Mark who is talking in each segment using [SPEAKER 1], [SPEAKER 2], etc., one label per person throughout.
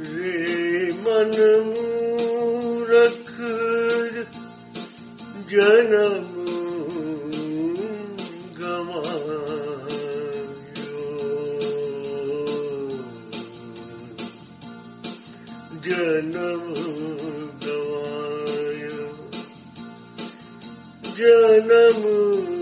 [SPEAKER 1] Limanım rakır canım canım davayım canım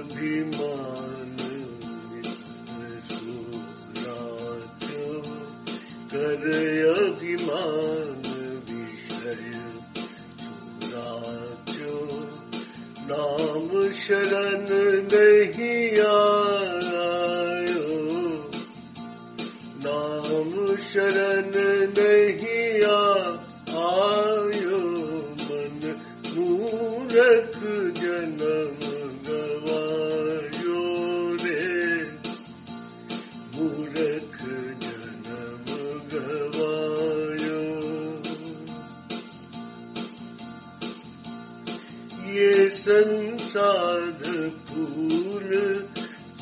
[SPEAKER 1] अभिमान कर अभिमान विषय सुराजो नाम शरण नहीं आयो। नाम शरण नहीं आयो, मन मूरख जन्म। संसार फूल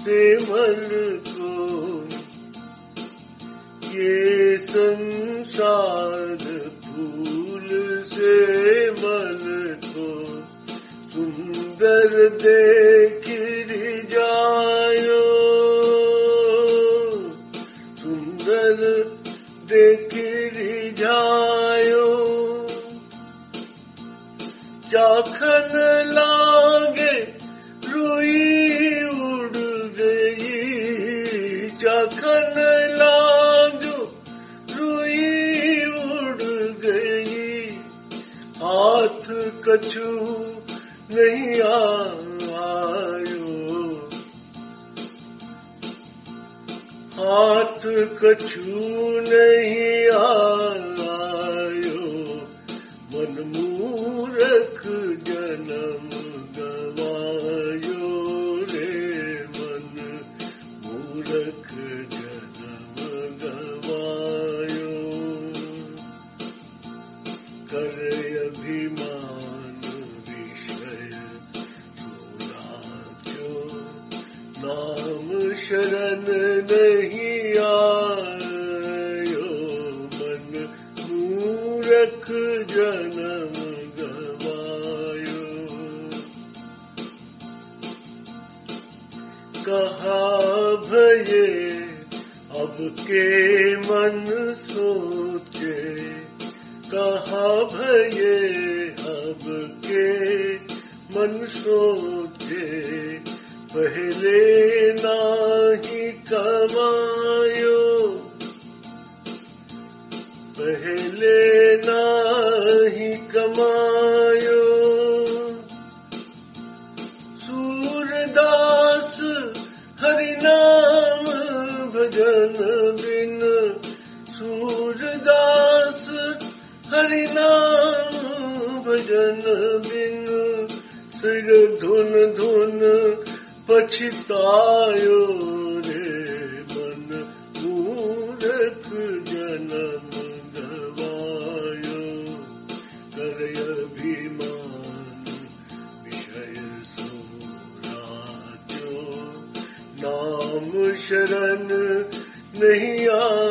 [SPEAKER 1] से मल को। ये संसार फूल से मन को। सुंदर देख जायो। सुंदर देख जायो। चाखन लागे, रुई उड़ गई। चाखन लागो, रुई उड़ गई। हाथ कछु नहीं आयो हाथ कछु नहीं आयो शरण नहीं आयो मन मूरख जन्म कहा भये, अब के मन सोचे। कहा भये, अब के मन सोचे। पहले नाही कमायो, पहले नाही कमायो। सूरदास हरि नाम भजन बिन सिर धुन धुन रे मन मूरख जन्म गवायो कर अभिमान विषय सुराजो नाम शरण नहीं आ